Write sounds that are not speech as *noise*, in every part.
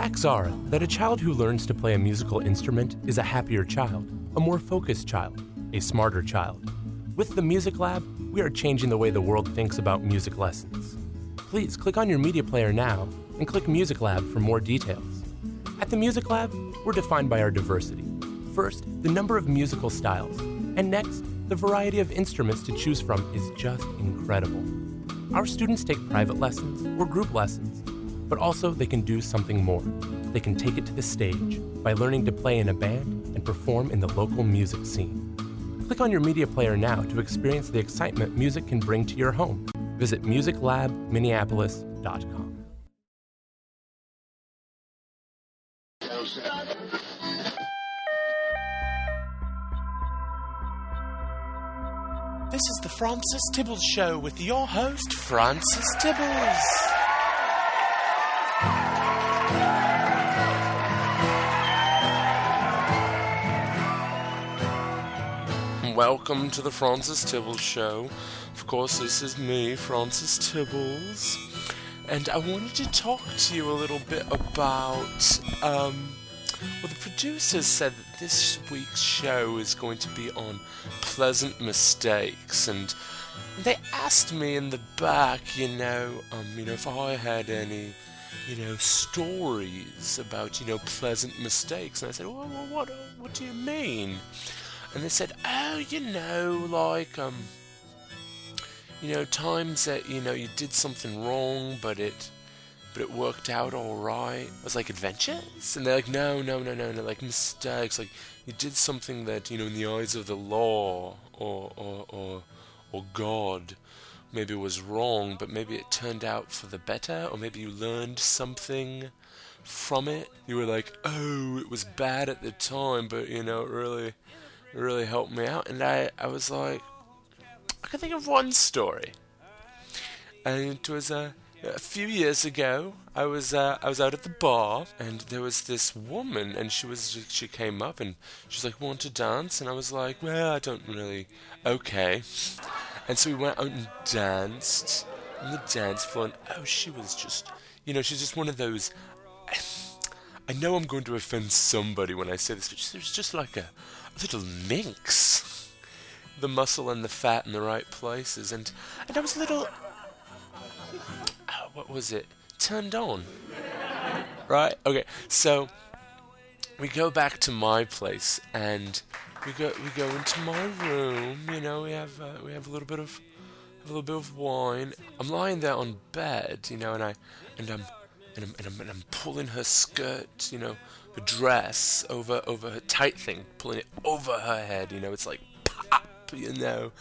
Facts are that a child who learns to play a musical instrument is a happier child, a more focused child, a smarter child. With the Music Lab, we are changing the way the world thinks about music lessons. Please click on your media player now and click Music Lab for more details. At the Music Lab, we're defined by our diversity. First, the number of musical styles, and next, the variety of instruments to choose from is just incredible. Our students take private lessons or group lessons, but also they can do something more. They can take it to the stage by learning to play in a band and perform in the local music scene. Click on your media player now to experience the excitement music can bring to your home. Visit musiclabminneapolis.com. This is the Francis Tibbles Show with your host, Francis Tibbles. Welcome to the Francis Tibbles Show. Of course, this is me, Francis Tibbles, and I wanted to talk to you a little bit about. Um, well, the producers said that this week's show is going to be on pleasant mistakes, and they asked me in the back, you know, um, you know, if I had any, you know, stories about, you know, pleasant mistakes, and I said, well, what, what do you mean? And they said, oh, you know, like, um, you know, times that, you know, you did something wrong, but it, but it worked out all right. I was like, adventures? And they're like, no, no, no, no, no, like mistakes. Like, you did something that, you know, in the eyes of the law or, or, or, or God, maybe was wrong, but maybe it turned out for the better, or maybe you learned something from it. You were like, oh, it was bad at the time, but, you know, it really it really helped me out. And I, I was like, I can think of one story. And it was a, a few years ago. I was uh, I was out at the bar, and there was this woman, and she was she came up, and she was like, "Want to dance?" And I was like, "Well, I don't really." Okay. And so we went out and danced on the dance floor, and oh, she was just, you know, she's just one of those. I know I'm going to offend somebody when I say this, but she was just like a, little minx. The muscle and the fat in the right places, and and I was a little. Oh, what was it? Turned on. Right? Okay. So we go back to my place, and we go we go into my room. You know, we have uh, we have a little bit of a little bit of wine. I'm lying there on bed, you know, and I and I'm and I'm, and I'm, and I'm pulling her skirt, you know, her dress over over her tight thing, pulling it over her head. You know, it's like pop, you know,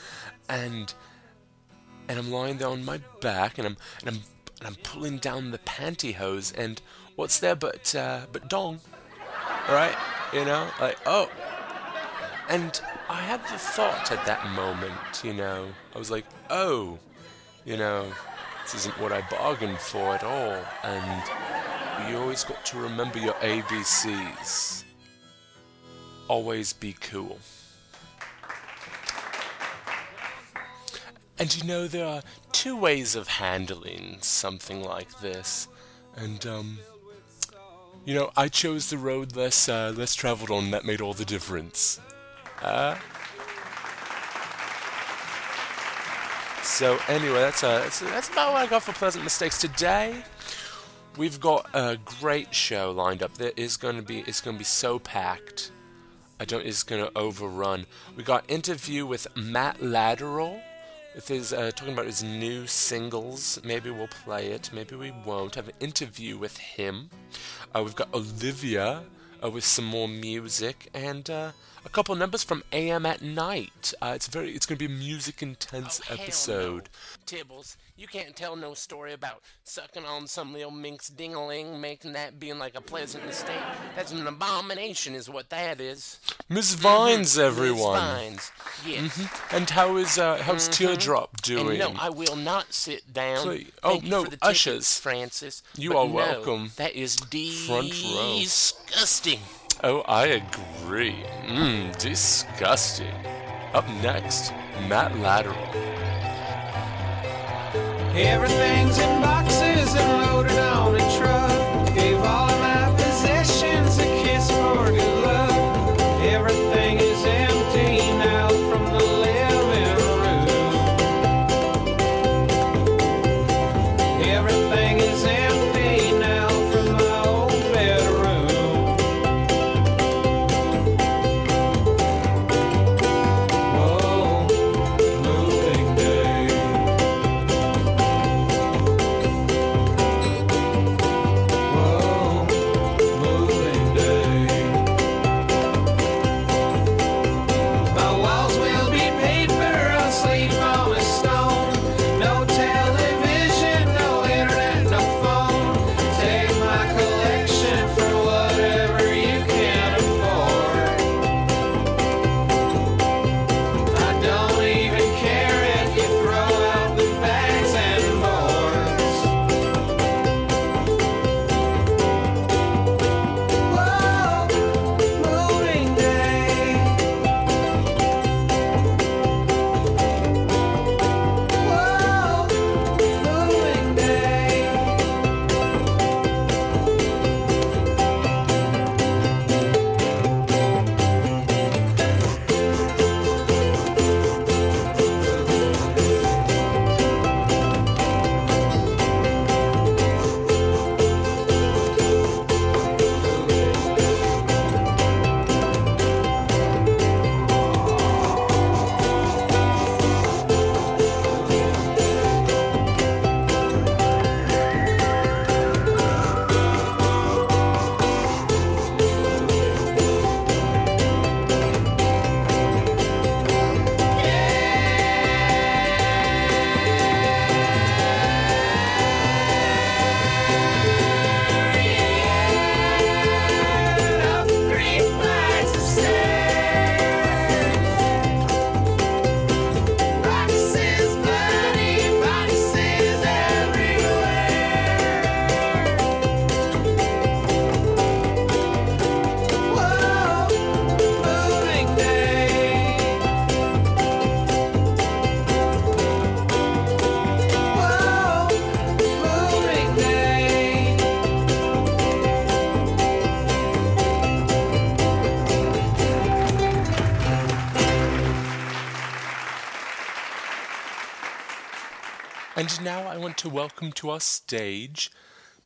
and and I'm lying there on my back, and I'm and I'm and I'm pulling down the pantyhose, and what's there but uh, but dong, right? You know, like oh, and I had the thought at that moment, you know, I was like, oh, you know, this isn't what I bargained for at all, and you always got to remember your ABCs. Always be cool. And you know, there are two ways of handling something like this. And, um, you know, I chose the road less, uh, less traveled on that made all the difference. Uh, so anyway, that's, uh, that's, that's about what I got for pleasant mistakes today we've got a great show lined up. There is going to be it's going to be so packed. I don't. It's going to overrun. We got interview with Matt Lateral with his uh, talking about his new singles. Maybe we'll play it. Maybe we won't. Have an interview with him. Uh, we've got Olivia uh, with some more music and uh, a couple numbers from AM at Night. Uh, it's very. It's going to be a music intense oh, episode. No. Tibbles, you can't tell no story about sucking on some little minx dingaling, making that being like a pleasant mistake. That's an abomination, is what that is. Miss Vines, mm-hmm. everyone. Miss Vines, yes. Mm-hmm. And how is uh, how's mm-hmm. Teardrop doing? And no, I will not sit down. Oh Thank no, for the ushers, tickets, Francis. You are no, welcome. That is Front row. disgusting. Oh, I agree. Mmm, disgusting. Up next, Matt Lateral. Everything's in boxes and loaded on welcome to our stage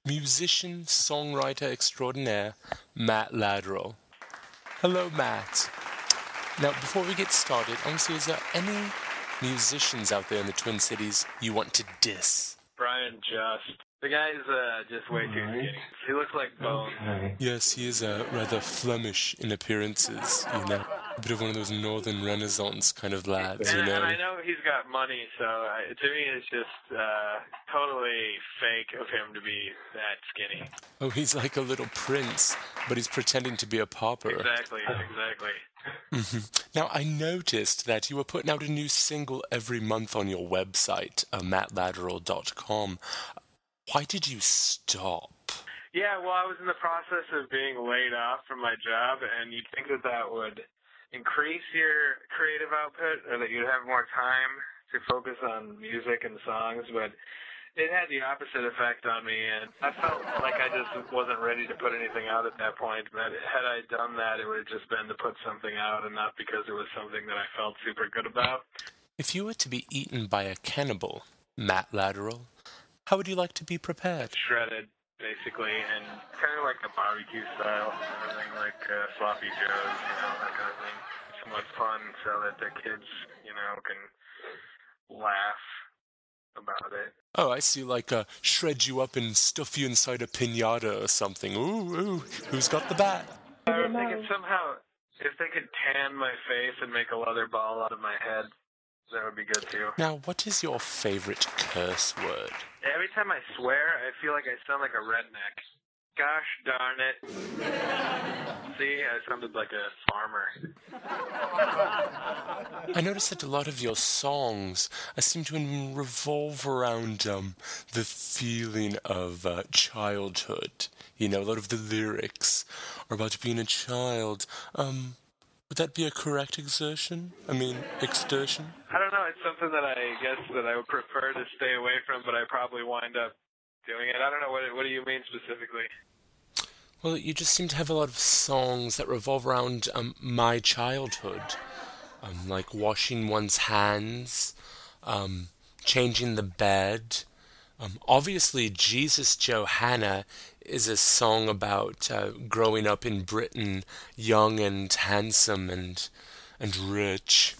musician, songwriter extraordinaire, Matt Lateral. Hello, Matt. Now, before we get started, I want to see is there any musicians out there in the Twin Cities you want to diss? Brian Just. The guy's uh, just way too skinny. He looks like Bones. Yes, he is uh, rather Flemish in appearances, you know. A bit of one of those Northern Renaissance kind of lads, you know. and I know he's got money, so uh, to me it's just uh, totally fake of him to be that skinny. Oh, he's like a little prince, but he's pretending to be a pauper. Exactly, exactly. Now, I noticed that you were putting out a new single every month on your website, uh, mattlateral.com. Why did you stop? Yeah, well, I was in the process of being laid off from my job, and you'd think that that would increase your creative output or that you'd have more time to focus on music and songs, but it had the opposite effect on me, and I felt like I just wasn't ready to put anything out at that point. But had I done that, it would have just been to put something out and not because it was something that I felt super good about. If you were to be eaten by a cannibal, Matt Lateral, how would you like to be prepared? Shredded, basically, and kind of like a barbecue style, everything like uh, sloppy joes, you know, that kind of thing. Somewhat fun so that the kids, you know, can laugh about it. Oh, I see, like uh, shred you up and stuff you inside a pinata or something. Ooh, ooh, who's got the bat? I was thinking somehow if they could tan my face and make a leather ball out of my head, that would be good too. Now, what is your favorite curse word? Every time I swear, I feel like I sound like a redneck. Gosh darn it. *laughs* See, I sounded like a farmer. I noticed that a lot of your songs uh, seem to revolve around um, the feeling of uh, childhood. You know, a lot of the lyrics are about being a child. Um, would that be a correct exertion? I mean, exertion? I don't know. It's something that I guess that I would prefer to stay away from, but I probably wind up doing it. I don't know. What, what do you mean specifically? Well, you just seem to have a lot of songs that revolve around um, my childhood, um, like washing one's hands, um, changing the bed. Um, obviously, Jesus Johanna is a song about uh, growing up in Britain, young and handsome and and rich.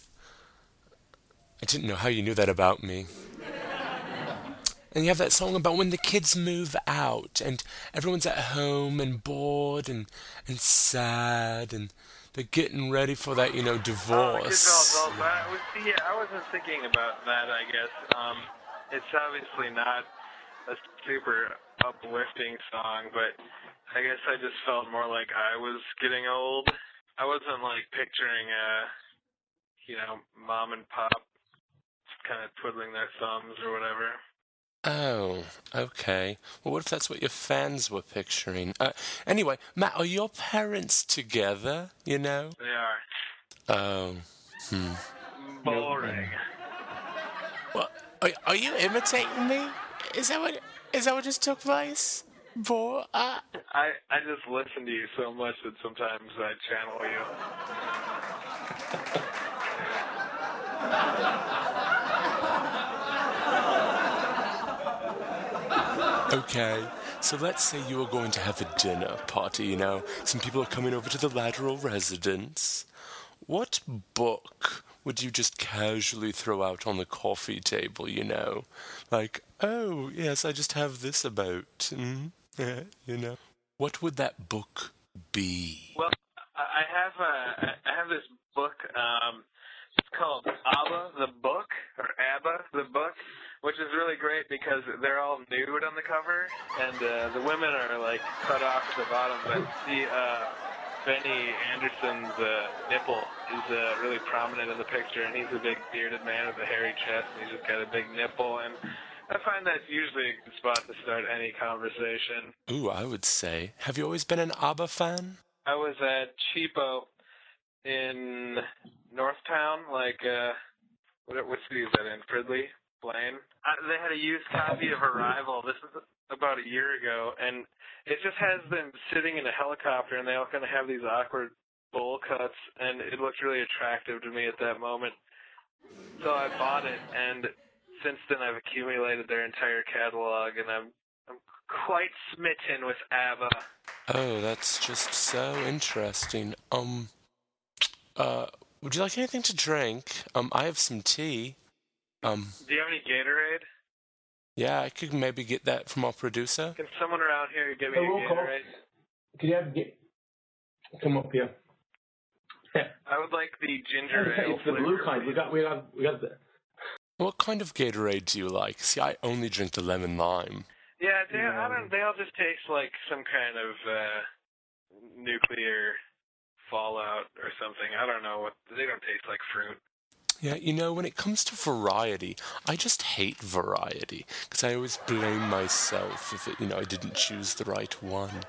I didn't know how you knew that about me. And you have that song about when the kids move out and everyone's at home and bored and and sad and they're getting ready for that, you know, Oh, divorce. all, I was, yeah, I wasn't thinking about that. I guess um, it's obviously not a super uplifting song, but I guess I just felt more like I was getting old. I wasn't like picturing, uh, you know, mom and pop kind of twiddling their thumbs or whatever. Oh, okay. Well, what if that's what your fans were picturing? Uh, anyway, Matt, are your parents together? You know? They are Oh, hmm. boring. Well, are, are you imitating me? Is that what is that what just took place? Boy, uh, I I just listen to you so much that sometimes I channel you. Okay, so let's say you are going to have a dinner party, you know. Some people are coming over to the lateral residence. What book would you just casually throw out on the coffee table, you know? Like, oh, yes, I just have this about, mm, yeah, you know. What would that book be? Well, I have a I have this book. Um, it's called ABBA the book or ABBA the book, which is really great because they're all nude on the cover, and uh, the women are like cut off at the bottom. But the uh, Benny Andersson's uh, nipple is uh, really prominent in the picture, and he's a big bearded man with a hairy chest, and he's just got a big nipple. And I find that's usually a good spot to start any conversation. Ooh, I would say. Have you always been an ABBA fan? I was at Cheapo in Northtown, like uh, what what city is that in? Fridley, Blaine. Uh, they had a used copy of Arrival. This was about a year ago, and it just has them sitting in a helicopter, and they all kind of have these awkward bowl cuts, and it looked really attractive to me at that moment. So I bought it, and since then I've accumulated their entire catalog, and I'm I'm quite smitten with ABBA. Oh, that's just so interesting. Um, uh, would you like anything to drink? Um, I have some tea. Um, Do you have any Gatorade? yeah, I could maybe get that from our producer. Can someone around here give me Hey, a roll call. Gatorade? Can you have get come up here? Yeah, I would like the ginger ale. it's the blue kind. We got we got we got the. What kind of Gatorade do you like? See, I only drink the lemon lime. Yeah, they, I don't. They all just taste like some kind of uh, nuclear fallout or something. I don't know what. They don't taste like fruit. Yeah, you know, when it comes to variety, I just hate variety because I always blame myself if it, you know, I didn't choose the right one.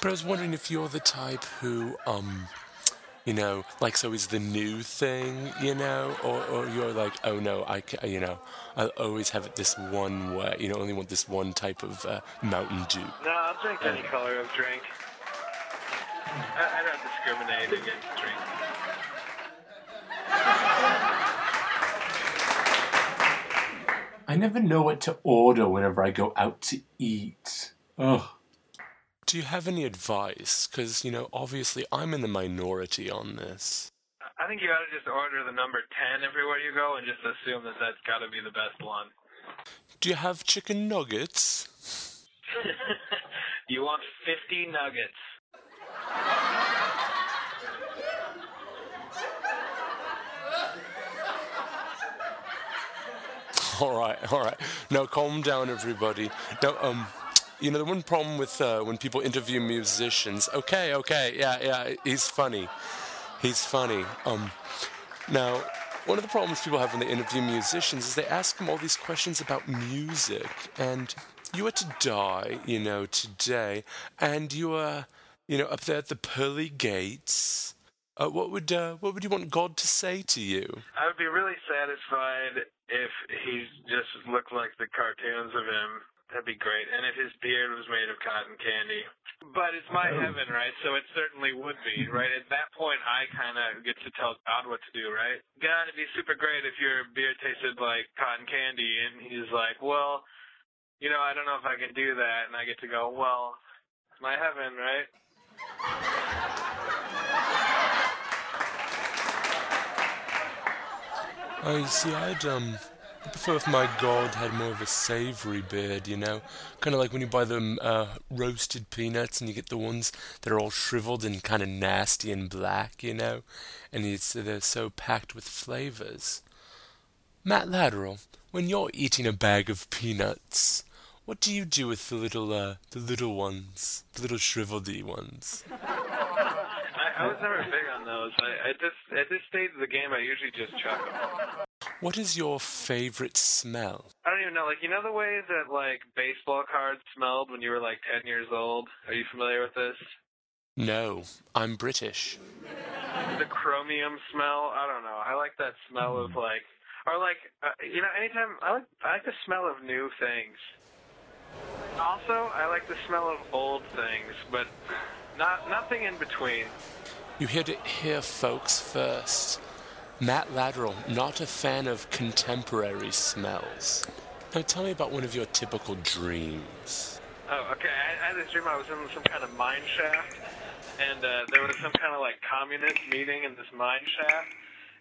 But I was wondering if you're the type who, um, you know, like, so is the new thing, you know, or, or you're like, oh no, I, ca- you know, I'll always have it this one way, you know, only want this one type of uh, Mountain Dew. No, I'll drink any color of drink. I, I don't discriminate against drink. I never know what to order whenever I go out to eat. Oh, Do you have any advice? Because, you know, obviously I'm in the minority on this. I think you ought to just order the number 10 everywhere you go and just assume that that's got to be the best one. Do you have chicken nuggets? *laughs* you want 50 nuggets. *laughs* All right, all right. Now calm down, everybody. Now, um, you know the one problem with uh, when people interview musicians. Okay, okay, yeah, yeah. He's funny. He's funny. Um, now, one of the problems people have when they interview musicians is they ask them all these questions about music, and you were to die, you know, today, and you are, you know, up there at the pearly gates. Uh, what would uh, what would you want God to say to you? I would be really satisfied if he just looked like the cartoons of him. That'd be great. And if his beard was made of cotton candy. But it's my heaven, right? So it certainly would be, right? At that point, I kind of get to tell God what to do, right? God, it'd be super great if your beard tasted like cotton candy. And he's like, well, you know, I don't know if I can do that. And I get to go, well, it's my heaven, right? Oh, you see, I'd um, I prefer if my god had more of a savory beard, you know, kind of like when you buy them uh, roasted peanuts and you get the ones that are all shriveled and kind of nasty and black, you know, and it's they're so packed with flavors. Matt Lateral, when you're eating a bag of peanuts, what do you do with the little uh, the little ones, the little shriveledy ones? *laughs* I, I was never big on those. I, I just at this stage of the game, I usually just chuck them. What is your favorite smell? I don't even know. Like you know the way that like baseball cards smelled when you were like ten years old. Are you familiar with this? No, I'm British. The chromium smell. I don't know. I like that smell of like, or like, uh, you know, anytime I like I like the smell of new things. Also, I like the smell of old things, but not nothing in between. You heard it here, folks, first. Matt Lateral, not a fan of contemporary smells. Now tell me about one of your typical dreams. Oh, okay. I, I had this dream I was in some kind of mine shaft, and uh, there was some kind of like communist meeting in this mine shaft,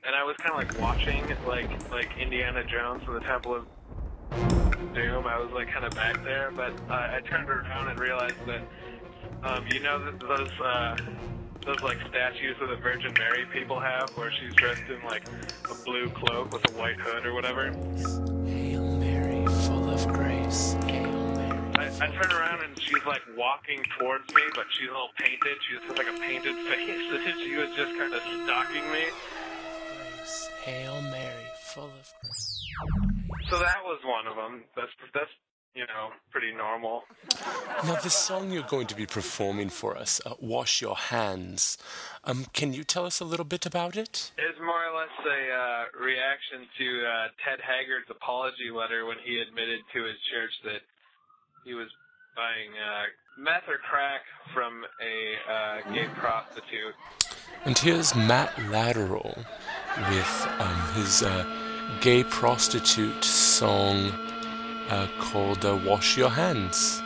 and I was kind of like watching like like Indiana Jones and the Temple of Doom. I was like kind of back there, but uh, I turned around and realized that um, you know that those uh, those like statues of the Virgin Mary people have, where she's dressed in like a blue cloak with a white hood or whatever. Hail Mary, full of grace. Hail Mary. I, I turn around and she's like walking towards me, but she's all painted. She just has like a painted *laughs* face. she was just kind of stalking me. Grace. Hail Mary, full of grace. So that was one of them. That's that's you know, pretty normal. Now, the song you're going to be performing for us, uh, "Wash Your Hands," um, can you tell us a little bit about it? It's more or less a uh, reaction to uh, Ted Haggard's apology letter when he admitted to his church that he was buying uh, meth or crack from a uh, gay prostitute. And here's Matt Lateral with um, his uh, gay prostitute song. Uh, cold uh, wash your hands.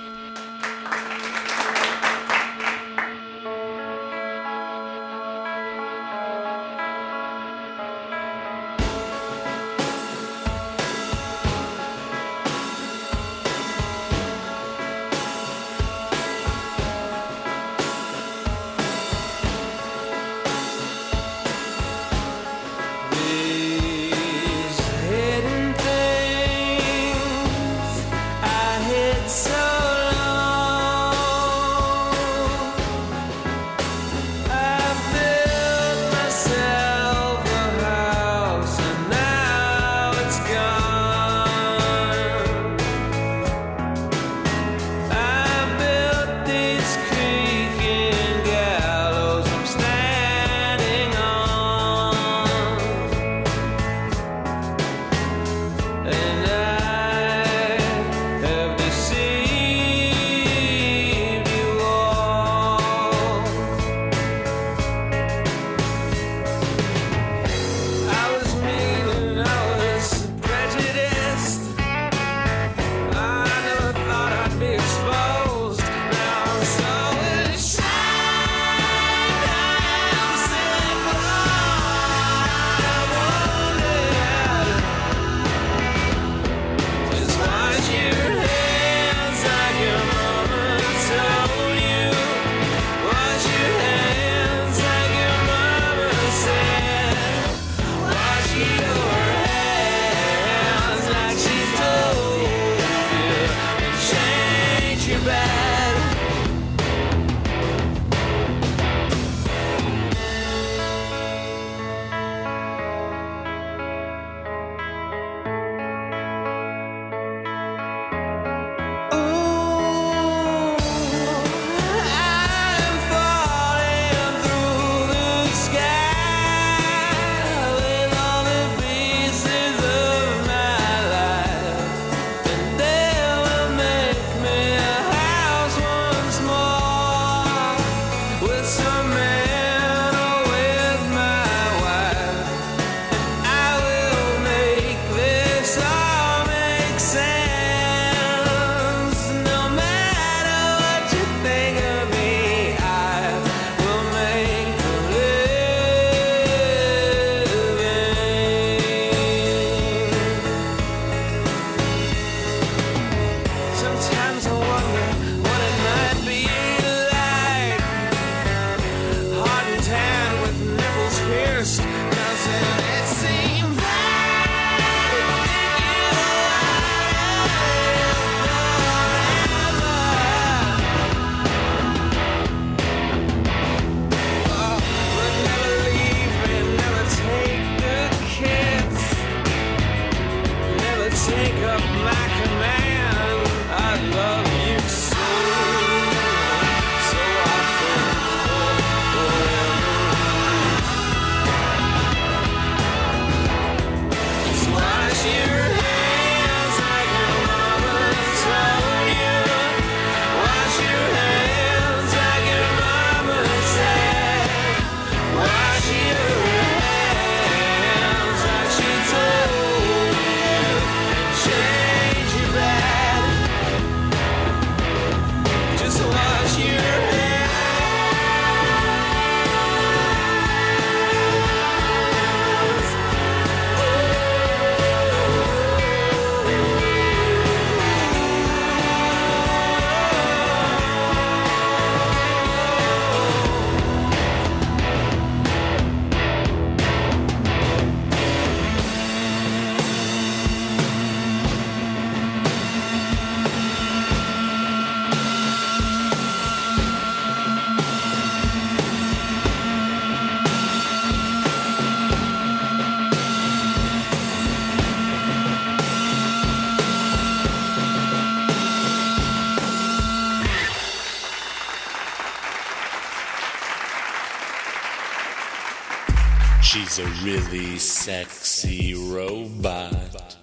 She's a really sexy robot.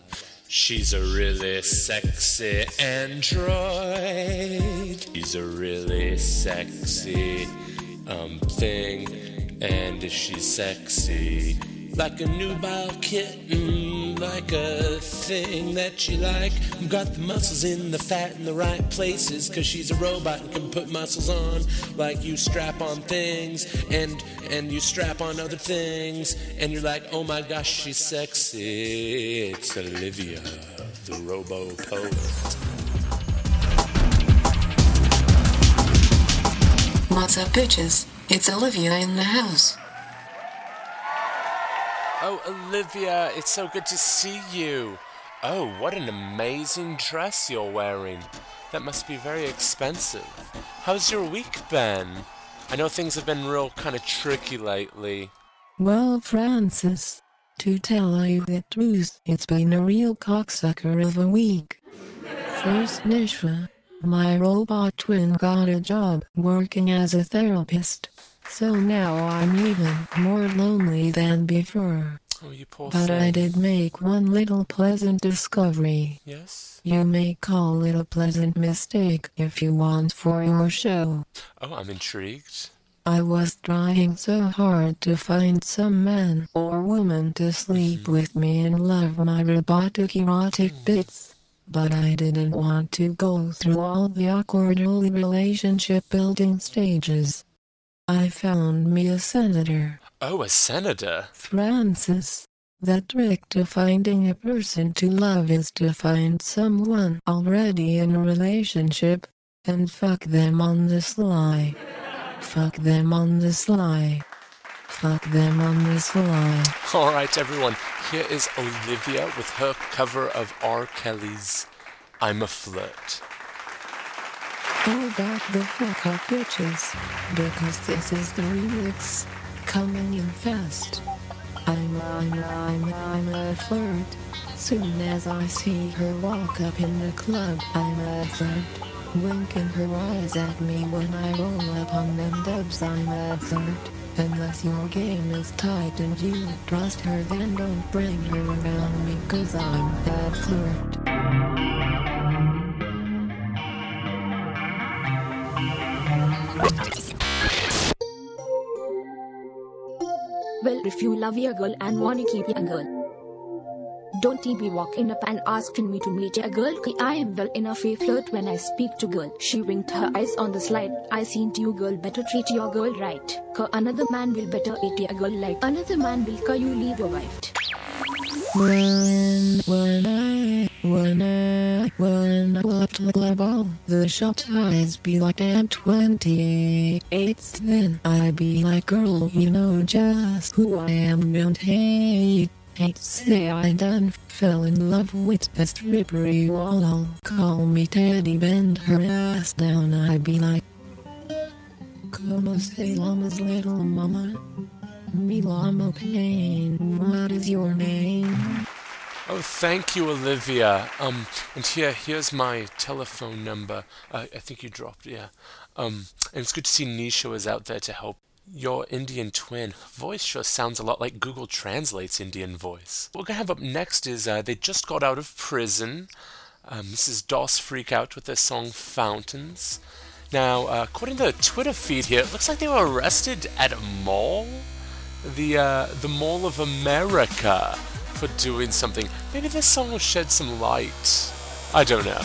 She's a really sexy android. She's a really sexy um, thing. And if she's sexy, like a nubile kitten, like a thing that you like. Got the muscles in the fat in the right places, cause she's a robot and can put muscles on. Like you strap on things and and you strap on other things, and you're like, oh my gosh, she's sexy. It's Olivia, the robo poet. What's up, bitches? It's Olivia in the house. Oh, Olivia, it's so good to see you. Oh, what an amazing dress you're wearing. That must be very expensive. How's your week been? I know things have been real kind of tricky lately. Well, Francis, to tell you the truth, it's been a real cocksucker of a week. First, Nishra, my robot twin got a job working as a therapist. So now I'm even more lonely than before. Oh, you poor But thing. I did make one little pleasant discovery. Yes? You may call it a pleasant mistake if you want for your show. Oh, I'm intrigued. I was trying so hard to find some man or woman to sleep mm-hmm. with me and love my robotic erotic hmm. bits. But I didn't want to go through all the awkward early relationship building stages. I found me a senator, Oh, a senator. Francis. The trick to finding a person to love is to find someone already in a relationship and fuck them on the sly. Fuck them on the sly. Fuck them on the sly. All right, everyone. Here is Olivia with her cover of R. Kelly's I'm a Flirt. Oh, back the fuck up, bitches. Because this is the remix. Coming in fast. I'm, I'm, I'm, I'm a flirt. Soon as I see her walk up in the club, I'm a flirt. Winking her eyes at me when I roll up on them dubs, I'm a flirt. Unless your game is tight and you trust her, then don't bring her around me, cause I'm a flirt. If you love your girl and wanna keep your girl, don't be walking up and asking me to meet your girl. I am well enough a flirt when I speak to girl. She winked her eyes on the slide. I seen to you girl better treat your girl right. Cause another man will better eat your girl like another man will cause you leave your wife. When, when I, when I, when I left the club, all the shop ties be like damn 28. Then I be like, girl, you know just who I am, don't hate. Hate say I done fell in love with a stripper, you all call me Teddy, bend her ass down, I be like, Como se llamas little mama? What is your name? Oh, thank you, Olivia. Um, and here, here's my telephone number. Uh, I think you dropped, yeah. Um, and it's good to see Nisha is out there to help. Your Indian twin voice sure sounds a lot like Google Translate's Indian voice. What we're gonna have up next is uh, they just got out of prison. Um, this is Doss Freak Out with their song Fountains. Now, uh, according to the Twitter feed here, it looks like they were arrested at a mall, the uh, the Mall of America, for doing something. Maybe this song will shed some light. I don't know.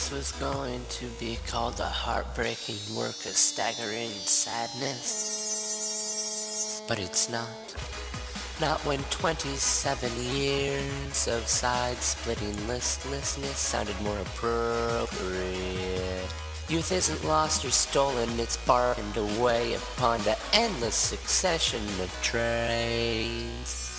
This was going to be called a heartbreaking work of staggering sadness. But it's not. Not when 27 years of side splitting listlessness sounded more appropriate. Youth isn't lost or stolen, it's bargained away upon the endless succession of trains.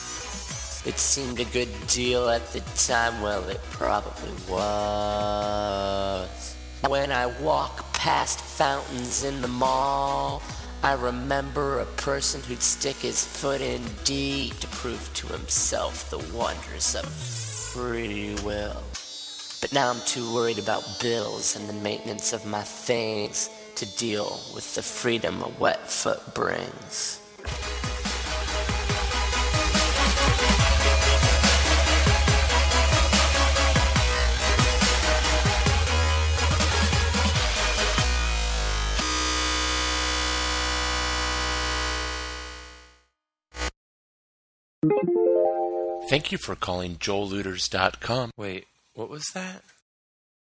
It seemed a good deal at the time, well, it probably was. When I walk past fountains in the mall, I remember a person who'd stick his foot in deep to prove to himself the wonders of free will. But now I'm too worried about bills and the maintenance of my things to deal with the freedom a wet foot brings. Thank you for calling joellooters.com. Wait, what was that?